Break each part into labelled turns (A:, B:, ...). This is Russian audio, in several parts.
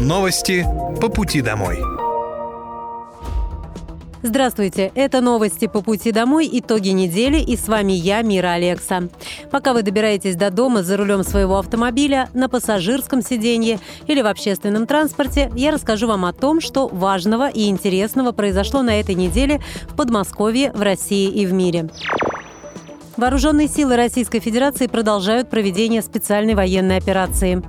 A: Новости по пути домой.
B: Здравствуйте, это новости по пути домой, итоги недели, и с вами я, Мира Алекса. Пока вы добираетесь до дома за рулем своего автомобиля, на пассажирском сиденье или в общественном транспорте, я расскажу вам о том, что важного и интересного произошло на этой неделе в Подмосковье, в России и в мире. Вооруженные силы Российской Федерации продолжают проведение специальной военной операции.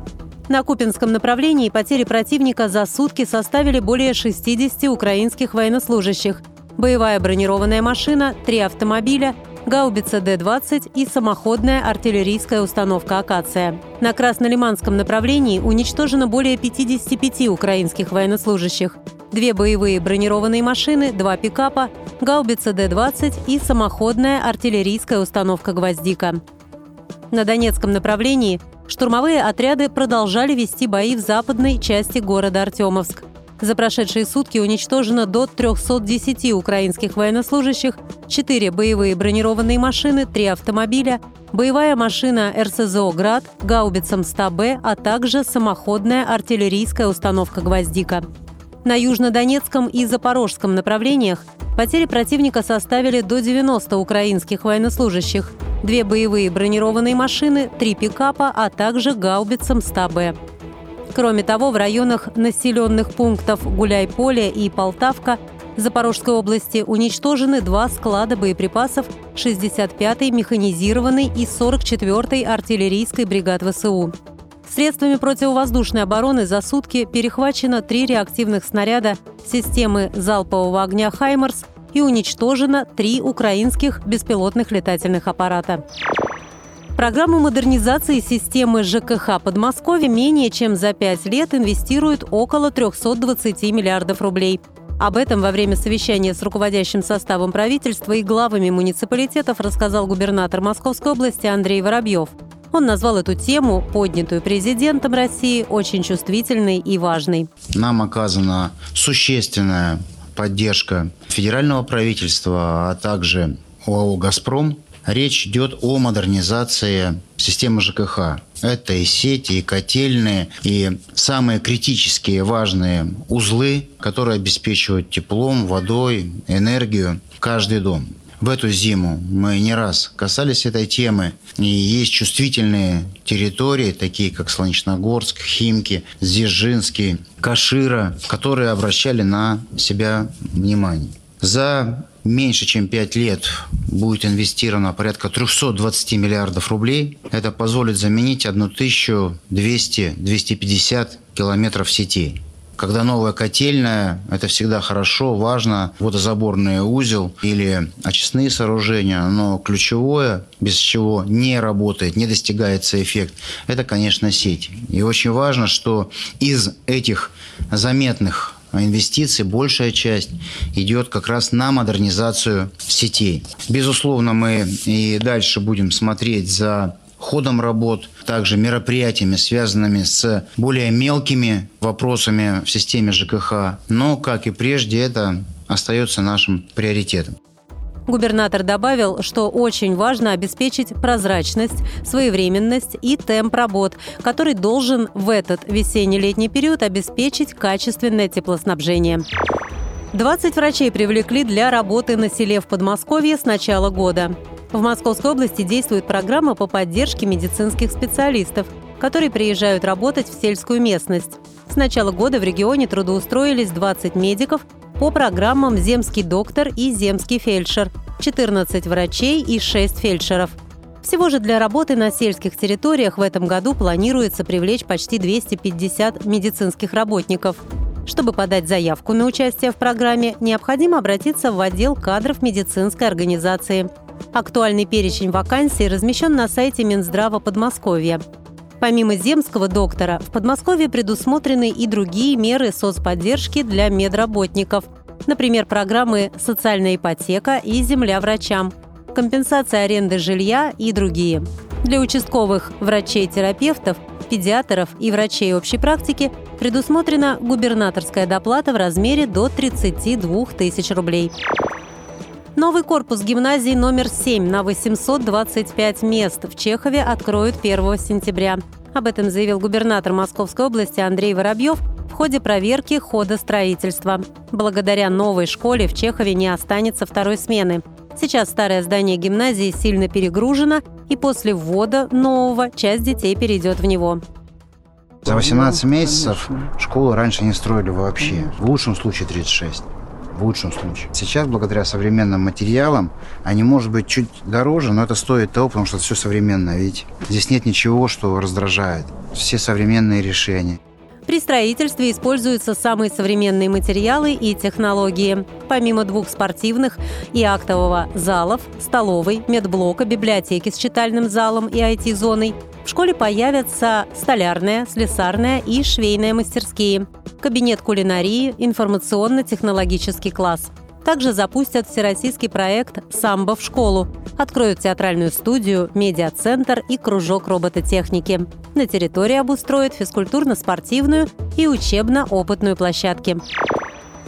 B: На Купинском направлении потери противника за сутки составили более 60 украинских военнослужащих. Боевая бронированная машина, три автомобиля, гаубица Д-20 и самоходная артиллерийская установка «Акация». На Краснолиманском направлении уничтожено более 55 украинских военнослужащих. Две боевые бронированные машины, два пикапа, гаубица Д-20 и самоходная артиллерийская установка «Гвоздика». На Донецком направлении штурмовые отряды продолжали вести бои в западной части города Артемовск. За прошедшие сутки уничтожено до 310 украинских военнослужащих, 4 боевые бронированные машины, 3 автомобиля, боевая машина РСЗО «Град», гаубица МСТА-Б, а также самоходная артиллерийская установка «Гвоздика». На южнодонецком и запорожском направлениях потери противника составили до 90 украинских военнослужащих – две боевые бронированные машины, три пикапа, а также гаубица МСТА-Б. Кроме того, в районах населенных пунктов Гуляй-Поле и Полтавка Запорожской области уничтожены два склада боеприпасов 65-й механизированной и 44-й артиллерийской бригад ВСУ. Средствами противовоздушной обороны за сутки перехвачено три реактивных снаряда системы залпового огня «Хаймарс» и уничтожено три украинских беспилотных летательных аппарата. Программу модернизации системы ЖКХ Подмосковья менее чем за пять лет инвестирует около 320 миллиардов рублей. Об этом во время совещания с руководящим составом правительства и главами муниципалитетов рассказал губернатор Московской области Андрей Воробьев. Он назвал эту тему, поднятую президентом России, очень чувствительной и важной.
C: Нам оказана существенная поддержка федерального правительства, а также ОАО «Газпром», речь идет о модернизации системы ЖКХ. Это и сети, и котельные, и самые критические важные узлы, которые обеспечивают теплом, водой, энергию каждый дом. В эту зиму мы не раз касались этой темы. И есть чувствительные территории, такие как Солнечногорск, Химки, Дзержинский, Кашира, которые обращали на себя внимание. За меньше чем 5 лет будет инвестировано порядка 320 миллиардов рублей. Это позволит заменить 1200-250 километров сетей. Когда новая котельная, это всегда хорошо, важно, водозаборный узел или очистные сооружения, но ключевое, без чего не работает, не достигается эффект, это, конечно, сеть. И очень важно, что из этих заметных инвестиций большая часть идет как раз на модернизацию сетей. Безусловно, мы и дальше будем смотреть за ходом работ, также мероприятиями, связанными с более мелкими вопросами в системе ЖКХ. Но, как и прежде, это остается нашим приоритетом.
B: Губернатор добавил, что очень важно обеспечить прозрачность, своевременность и темп работ, который должен в этот весенне-летний период обеспечить качественное теплоснабжение. 20 врачей привлекли для работы на селе в Подмосковье с начала года. В Московской области действует программа по поддержке медицинских специалистов, которые приезжают работать в сельскую местность. С начала года в регионе трудоустроились 20 медиков по программам «Земский доктор» и «Земский фельдшер», 14 врачей и 6 фельдшеров. Всего же для работы на сельских территориях в этом году планируется привлечь почти 250 медицинских работников. Чтобы подать заявку на участие в программе, необходимо обратиться в отдел кадров медицинской организации – Актуальный перечень вакансий размещен на сайте Минздрава Подмосковья. Помимо земского доктора, в Подмосковье предусмотрены и другие меры соцподдержки для медработников. Например, программы «Социальная ипотека» и «Земля врачам», компенсация аренды жилья и другие. Для участковых врачей-терапевтов, педиатров и врачей общей практики предусмотрена губернаторская доплата в размере до 32 тысяч рублей. Новый корпус гимназии номер 7 на 825 мест в Чехове откроют 1 сентября. Об этом заявил губернатор Московской области Андрей Воробьев в ходе проверки хода строительства. Благодаря новой школе в Чехове не останется второй смены. Сейчас старое здание гимназии сильно перегружено, и после ввода нового часть детей перейдет в него.
C: За 18 месяцев школу раньше не строили вообще. В лучшем случае 36 в лучшем случае. Сейчас, благодаря современным материалам, они, может быть, чуть дороже, но это стоит того, потому что это все современное, видите. Здесь нет ничего, что раздражает. Все современные решения.
B: При строительстве используются самые современные материалы и технологии. Помимо двух спортивных и актового залов, столовой, медблока, библиотеки с читальным залом и IT-зоной, в школе появятся столярная, слесарная и швейная мастерские, кабинет кулинарии, информационно-технологический класс. Также запустят всероссийский проект «Самбо в школу», откроют театральную студию, медиацентр и кружок робототехники. На территории обустроят физкультурно-спортивную и учебно-опытную площадки.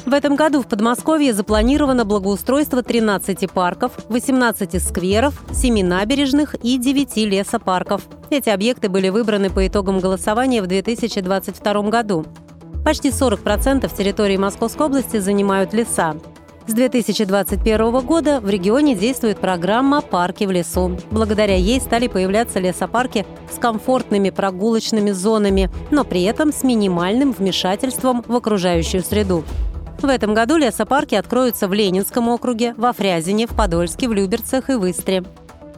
B: В этом году в Подмосковье запланировано благоустройство 13 парков, 18 скверов, 7 набережных и 9 лесопарков. Эти объекты были выбраны по итогам голосования в 2022 году. Почти 40% территории Московской области занимают леса. С 2021 года в регионе действует программа «Парки в лесу». Благодаря ей стали появляться лесопарки с комфортными прогулочными зонами, но при этом с минимальным вмешательством в окружающую среду. В этом году лесопарки откроются в Ленинском округе, во Фрязине, в Подольске, в Люберцах и в Истре.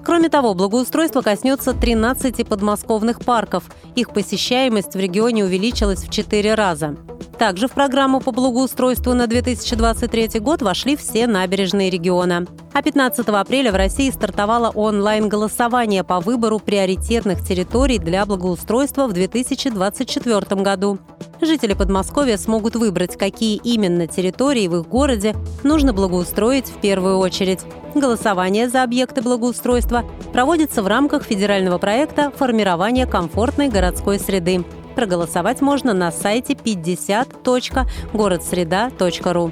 B: Кроме того, благоустройство коснется 13 подмосковных парков. Их посещаемость в регионе увеличилась в 4 раза. Также в программу по благоустройству на 2023 год вошли все набережные региона. А 15 апреля в России стартовало онлайн-голосование по выбору приоритетных территорий для благоустройства в 2024 году. Жители Подмосковья смогут выбрать, какие именно территории в их городе нужно благоустроить в первую очередь. Голосование за объекты благоустройства проводится в рамках федерального проекта «Формирование комфортной городской среды». Проголосовать можно на сайте 50.городсреда.ру.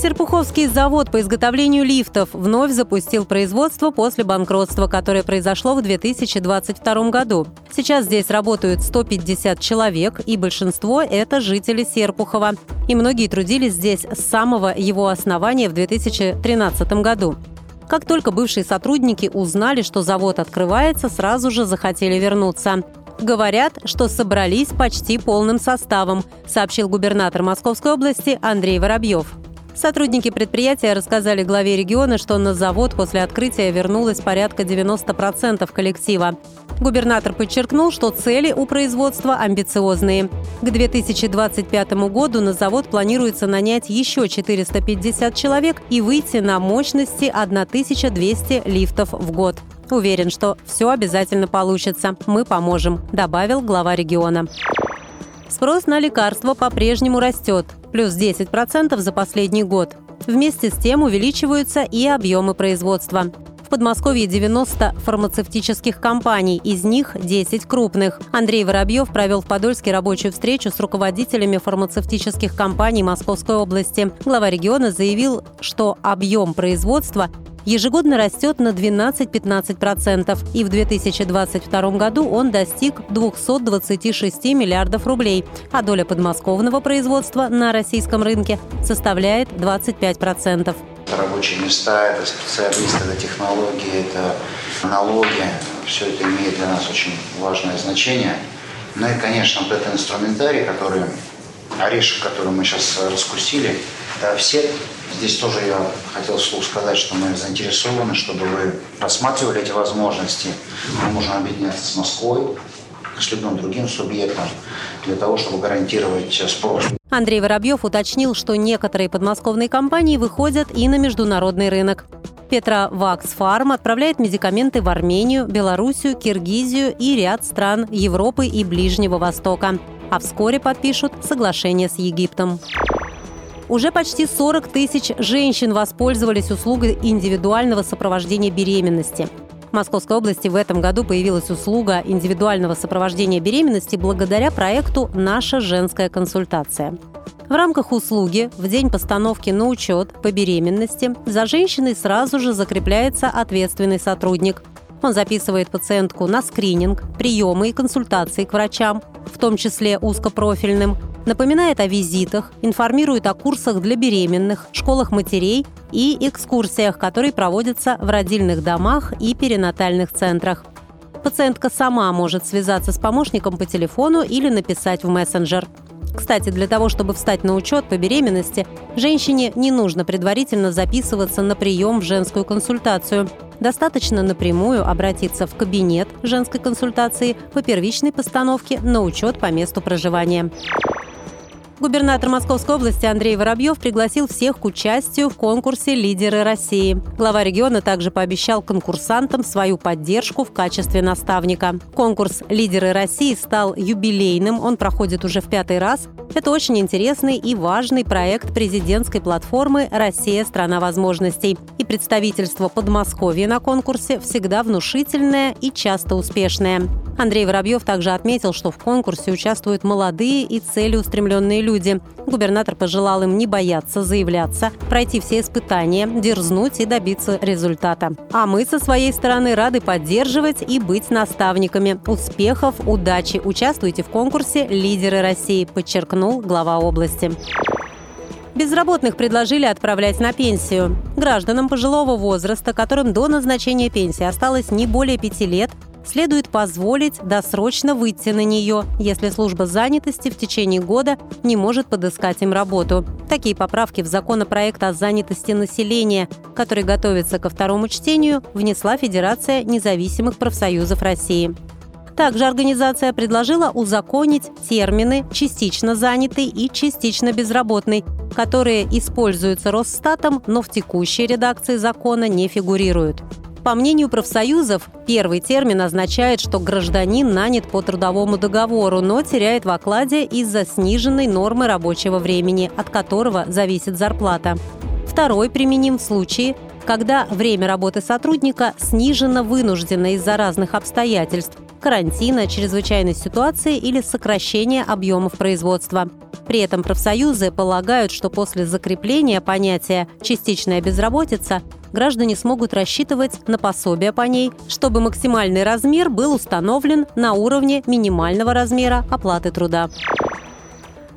B: Серпуховский завод по изготовлению лифтов вновь запустил производство после банкротства, которое произошло в 2022 году. Сейчас здесь работают 150 человек, и большинство – это жители Серпухова. И многие трудились здесь с самого его основания в 2013 году. Как только бывшие сотрудники узнали, что завод открывается, сразу же захотели вернуться. Говорят, что собрались почти полным составом, сообщил губернатор Московской области Андрей Воробьев. Сотрудники предприятия рассказали главе региона, что на завод после открытия вернулось порядка 90% коллектива. Губернатор подчеркнул, что цели у производства амбициозные. К 2025 году на завод планируется нанять еще 450 человек и выйти на мощности 1200 лифтов в год. Уверен, что все обязательно получится. Мы поможем, добавил глава региона. Спрос на лекарства по-прежнему растет, плюс 10% за последний год. Вместе с тем увеличиваются и объемы производства. В Подмосковье 90 фармацевтических компаний, из них 10 крупных. Андрей Воробьев провел в Подольске рабочую встречу с руководителями фармацевтических компаний Московской области. Глава региона заявил, что объем производства ежегодно растет на 12-15%, и в 2022 году он достиг 226 миллиардов рублей, а доля подмосковного производства на российском рынке составляет 25%.
C: Это рабочие места, это специалисты, это технологии, это налоги. Все это имеет для нас очень важное значение. Ну и, конечно, вот этот инструментарий, который, орешек, который мы сейчас раскусили, все Здесь тоже я хотел вслух сказать, что мы заинтересованы, чтобы вы рассматривали эти возможности. Мы можем объединяться с Москвой, с любым другим субъектом для того, чтобы гарантировать спрос.
B: Андрей Воробьев уточнил, что некоторые подмосковные компании выходят и на международный рынок. Петра Вакс Фарм отправляет медикаменты в Армению, Белоруссию, Киргизию и ряд стран Европы и Ближнего Востока. А вскоре подпишут соглашение с Египтом. Уже почти 40 тысяч женщин воспользовались услугой индивидуального сопровождения беременности. В Московской области в этом году появилась услуга индивидуального сопровождения беременности благодаря проекту «Наша женская консультация». В рамках услуги в день постановки на учет по беременности за женщиной сразу же закрепляется ответственный сотрудник. Он записывает пациентку на скрининг, приемы и консультации к врачам, в том числе узкопрофильным, напоминает о визитах, информирует о курсах для беременных, школах матерей и экскурсиях, которые проводятся в родильных домах и перинатальных центрах. Пациентка сама может связаться с помощником по телефону или написать в мессенджер. Кстати, для того, чтобы встать на учет по беременности, женщине не нужно предварительно записываться на прием в женскую консультацию. Достаточно напрямую обратиться в кабинет женской консультации по первичной постановке на учет по месту проживания. Губернатор Московской области Андрей Воробьев пригласил всех к участию в конкурсе «Лидеры России». Глава региона также пообещал конкурсантам свою поддержку в качестве наставника. Конкурс «Лидеры России» стал юбилейным, он проходит уже в пятый раз. Это очень интересный и важный проект президентской платформы «Россия – страна возможностей». И представительство Подмосковья на конкурсе всегда внушительное и часто успешное. Андрей Воробьев также отметил, что в конкурсе участвуют молодые и целеустремленные люди. Губернатор пожелал им не бояться заявляться, пройти все испытания, дерзнуть и добиться результата. А мы со своей стороны рады поддерживать и быть наставниками. Успехов, удачи! Участвуйте в конкурсе «Лидеры России», подчеркнул глава области. Безработных предложили отправлять на пенсию. Гражданам пожилого возраста, которым до назначения пенсии осталось не более пяти лет, следует позволить досрочно выйти на нее, если служба занятости в течение года не может подыскать им работу. Такие поправки в законопроект о занятости населения, который готовится ко второму чтению, внесла Федерация независимых профсоюзов России. Также организация предложила узаконить термины «частично занятый» и «частично безработный», которые используются Росстатом, но в текущей редакции закона не фигурируют. По мнению профсоюзов, первый термин означает, что гражданин нанят по трудовому договору, но теряет в окладе из-за сниженной нормы рабочего времени, от которого зависит зарплата. Второй применим в случае, когда время работы сотрудника снижено вынужденно из-за разных обстоятельств – карантина, чрезвычайной ситуации или сокращения объемов производства. При этом профсоюзы полагают, что после закрепления понятия «частичная безработица» граждане смогут рассчитывать на пособие по ней, чтобы максимальный размер был установлен на уровне минимального размера оплаты труда.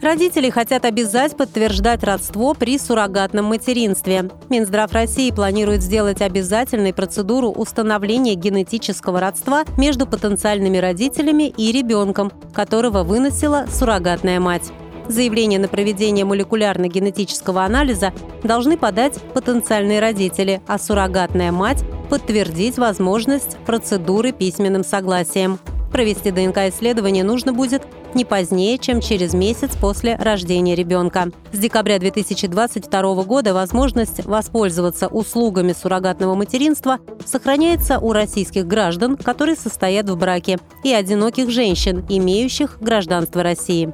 B: Родители хотят обязать подтверждать родство при суррогатном материнстве. Минздрав России планирует сделать обязательной процедуру установления генетического родства между потенциальными родителями и ребенком, которого выносила суррогатная мать. Заявление на проведение молекулярно-генетического анализа должны подать потенциальные родители, а суррогатная мать подтвердить возможность процедуры письменным согласием. Провести ДНК-исследование нужно будет не позднее, чем через месяц после рождения ребенка. С декабря 2022 года возможность воспользоваться услугами суррогатного материнства сохраняется у российских граждан, которые состоят в браке, и одиноких женщин, имеющих гражданство России.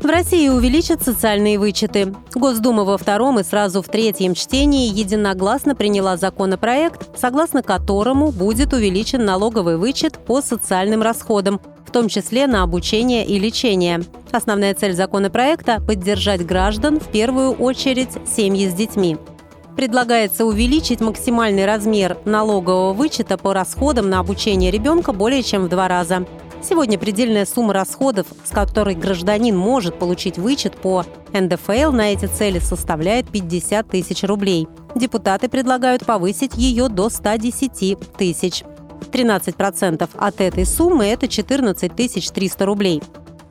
B: В России увеличат социальные вычеты. Госдума во втором и сразу в третьем чтении единогласно приняла законопроект, согласно которому будет увеличен налоговый вычет по социальным расходам, в том числе на обучение и лечение. Основная цель законопроекта – поддержать граждан, в первую очередь семьи с детьми. Предлагается увеличить максимальный размер налогового вычета по расходам на обучение ребенка более чем в два раза. Сегодня предельная сумма расходов, с которой гражданин может получить вычет по НДФЛ на эти цели составляет 50 тысяч рублей. Депутаты предлагают повысить ее до 110 тысяч. 13% от этой суммы – это 14 300 рублей.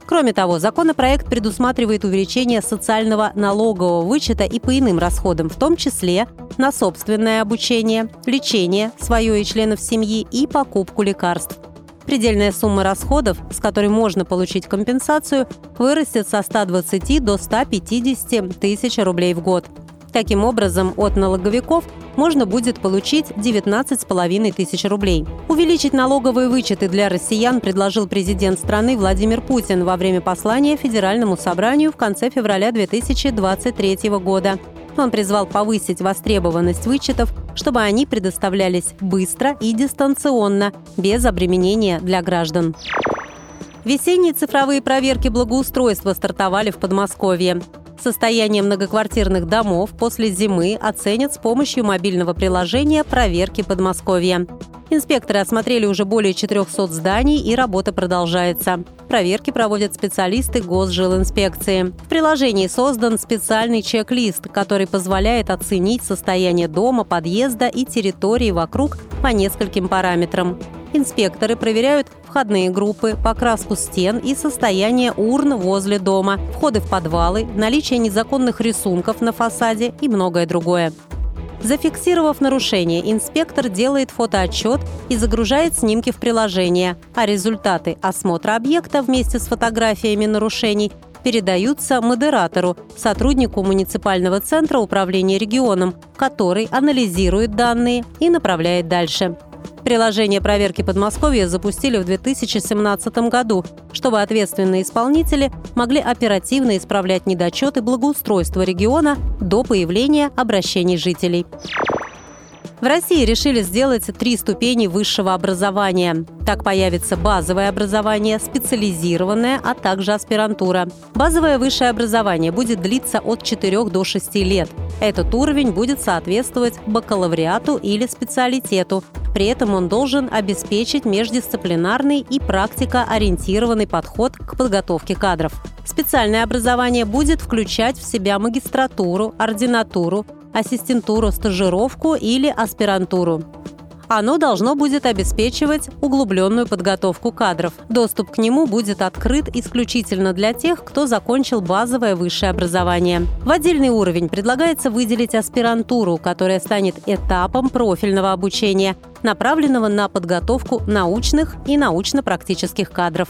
B: Кроме того, законопроект предусматривает увеличение социального налогового вычета и по иным расходам, в том числе на собственное обучение, лечение свое и членов семьи и покупку лекарств. Предельная сумма расходов, с которой можно получить компенсацию, вырастет со 120 до 150 тысяч рублей в год. Таким образом, от налоговиков можно будет получить 19,5 тысяч рублей. Увеличить налоговые вычеты для россиян предложил президент страны Владимир Путин во время послания Федеральному собранию в конце февраля 2023 года. Он призвал повысить востребованность вычетов, чтобы они предоставлялись быстро и дистанционно, без обременения для граждан. Весенние цифровые проверки благоустройства стартовали в Подмосковье. Состояние многоквартирных домов после зимы оценят с помощью мобильного приложения «Проверки Подмосковья». Инспекторы осмотрели уже более 400 зданий, и работа продолжается. Проверки проводят специалисты Госжилинспекции. В приложении создан специальный чек-лист, который позволяет оценить состояние дома, подъезда и территории вокруг по нескольким параметрам. Инспекторы проверяют входные группы, покраску стен и состояние урн возле дома, входы в подвалы, наличие незаконных рисунков на фасаде и многое другое. Зафиксировав нарушение, инспектор делает фотоотчет и загружает снимки в приложение, а результаты осмотра объекта вместе с фотографиями нарушений передаются модератору, сотруднику муниципального центра управления регионом, который анализирует данные и направляет дальше. Приложение проверки Подмосковья запустили в 2017 году, чтобы ответственные исполнители могли оперативно исправлять недочеты благоустройства региона до появления обращений жителей. В России решили сделать три ступени высшего образования. Так появится базовое образование, специализированное, а также аспирантура. Базовое высшее образование будет длиться от 4 до 6 лет. Этот уровень будет соответствовать бакалавриату или специалитету, при этом он должен обеспечить междисциплинарный и практикоориентированный подход к подготовке кадров. Специальное образование будет включать в себя магистратуру, ординатуру, ассистентуру, стажировку или аспирантуру. Оно должно будет обеспечивать углубленную подготовку кадров. Доступ к нему будет открыт исключительно для тех, кто закончил базовое высшее образование. В отдельный уровень предлагается выделить аспирантуру, которая станет этапом профильного обучения, направленного на подготовку научных и научно-практических кадров.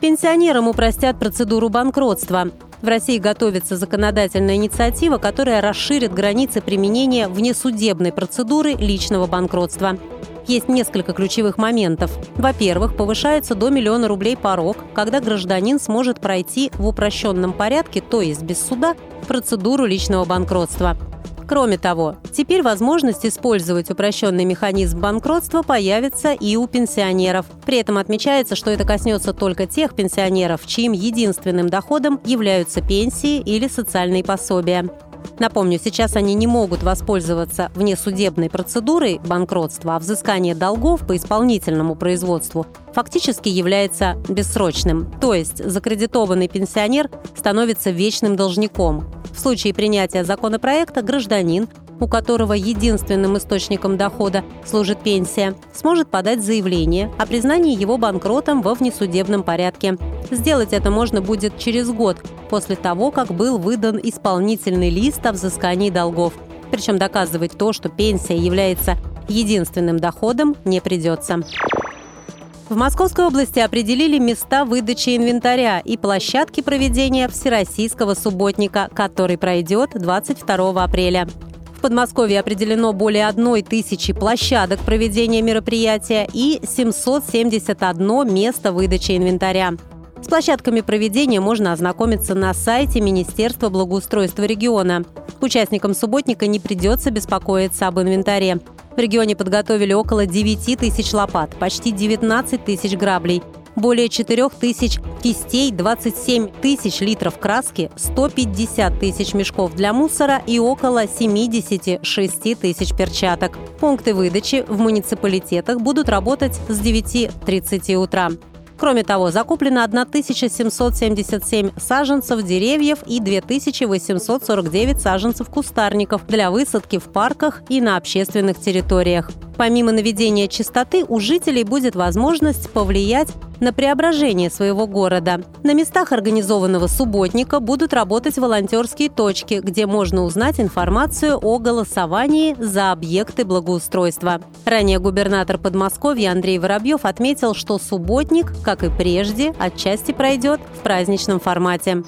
B: Пенсионерам упростят процедуру банкротства. В России готовится законодательная инициатива, которая расширит границы применения внесудебной процедуры личного банкротства. Есть несколько ключевых моментов. Во-первых, повышается до миллиона рублей порог, когда гражданин сможет пройти в упрощенном порядке, то есть без суда, процедуру личного банкротства. Кроме того, теперь возможность использовать упрощенный механизм банкротства появится и у пенсионеров. При этом отмечается, что это коснется только тех пенсионеров, чьим единственным доходом являются пенсии или социальные пособия. Напомню, сейчас они не могут воспользоваться внесудебной процедурой банкротства, а взыскание долгов по исполнительному производству фактически является бессрочным. То есть закредитованный пенсионер становится вечным должником. В случае принятия законопроекта гражданин, у которого единственным источником дохода служит пенсия, сможет подать заявление о признании его банкротом во внесудебном порядке. Сделать это можно будет через год после того, как был выдан исполнительный лист о взыскании долгов. Причем доказывать то, что пенсия является единственным доходом, не придется. В Московской области определили места выдачи инвентаря и площадки проведения Всероссийского субботника, который пройдет 22 апреля. В Подмосковье определено более одной тысячи площадок проведения мероприятия и 771 место выдачи инвентаря. С площадками проведения можно ознакомиться на сайте Министерства благоустройства региона. Участникам субботника не придется беспокоиться об инвентаре. В регионе подготовили около 9 тысяч лопат, почти 19 тысяч граблей, более 4 тысяч кистей, 27 тысяч литров краски, 150 тысяч мешков для мусора и около 76 тысяч перчаток. Пункты выдачи в муниципалитетах будут работать с 9.30 утра. Кроме того, закуплено 1777 саженцев деревьев и 2849 саженцев кустарников для высадки в парках и на общественных территориях. Помимо наведения чистоты, у жителей будет возможность повлиять на преображение своего города. На местах организованного субботника будут работать волонтерские точки, где можно узнать информацию о голосовании за объекты благоустройства. Ранее губернатор Подмосковья Андрей Воробьев отметил, что субботник, как и прежде, отчасти пройдет в праздничном формате.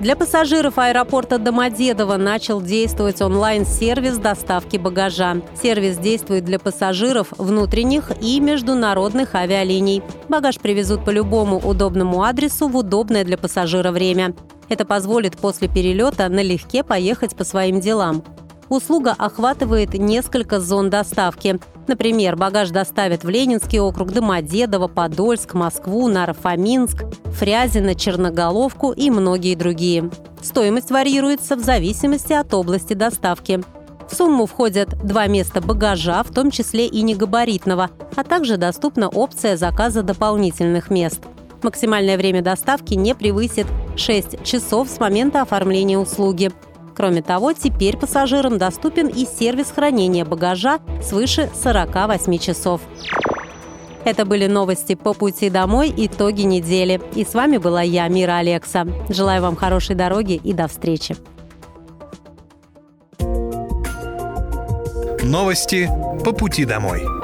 B: Для пассажиров аэропорта Домодедово начал действовать онлайн-сервис доставки багажа. Сервис действует для пассажиров внутренних и международных авиалиний. Багаж привезут по любому удобному адресу в удобное для пассажира время. Это позволит после перелета налегке поехать по своим делам. Услуга охватывает несколько зон доставки. Например, багаж доставят в Ленинский округ, Домодедово, Подольск, Москву, Нарфоминск, Фрязино, Черноголовку и многие другие. Стоимость варьируется в зависимости от области доставки. В сумму входят два места багажа, в том числе и негабаритного, а также доступна опция заказа дополнительных мест. Максимальное время доставки не превысит 6 часов с момента оформления услуги. Кроме того, теперь пассажирам доступен и сервис хранения багажа свыше 48 часов. Это были новости по пути домой, итоги недели. И с вами была я, Мира Алекса. Желаю вам хорошей дороги и до встречи.
A: Новости по пути домой.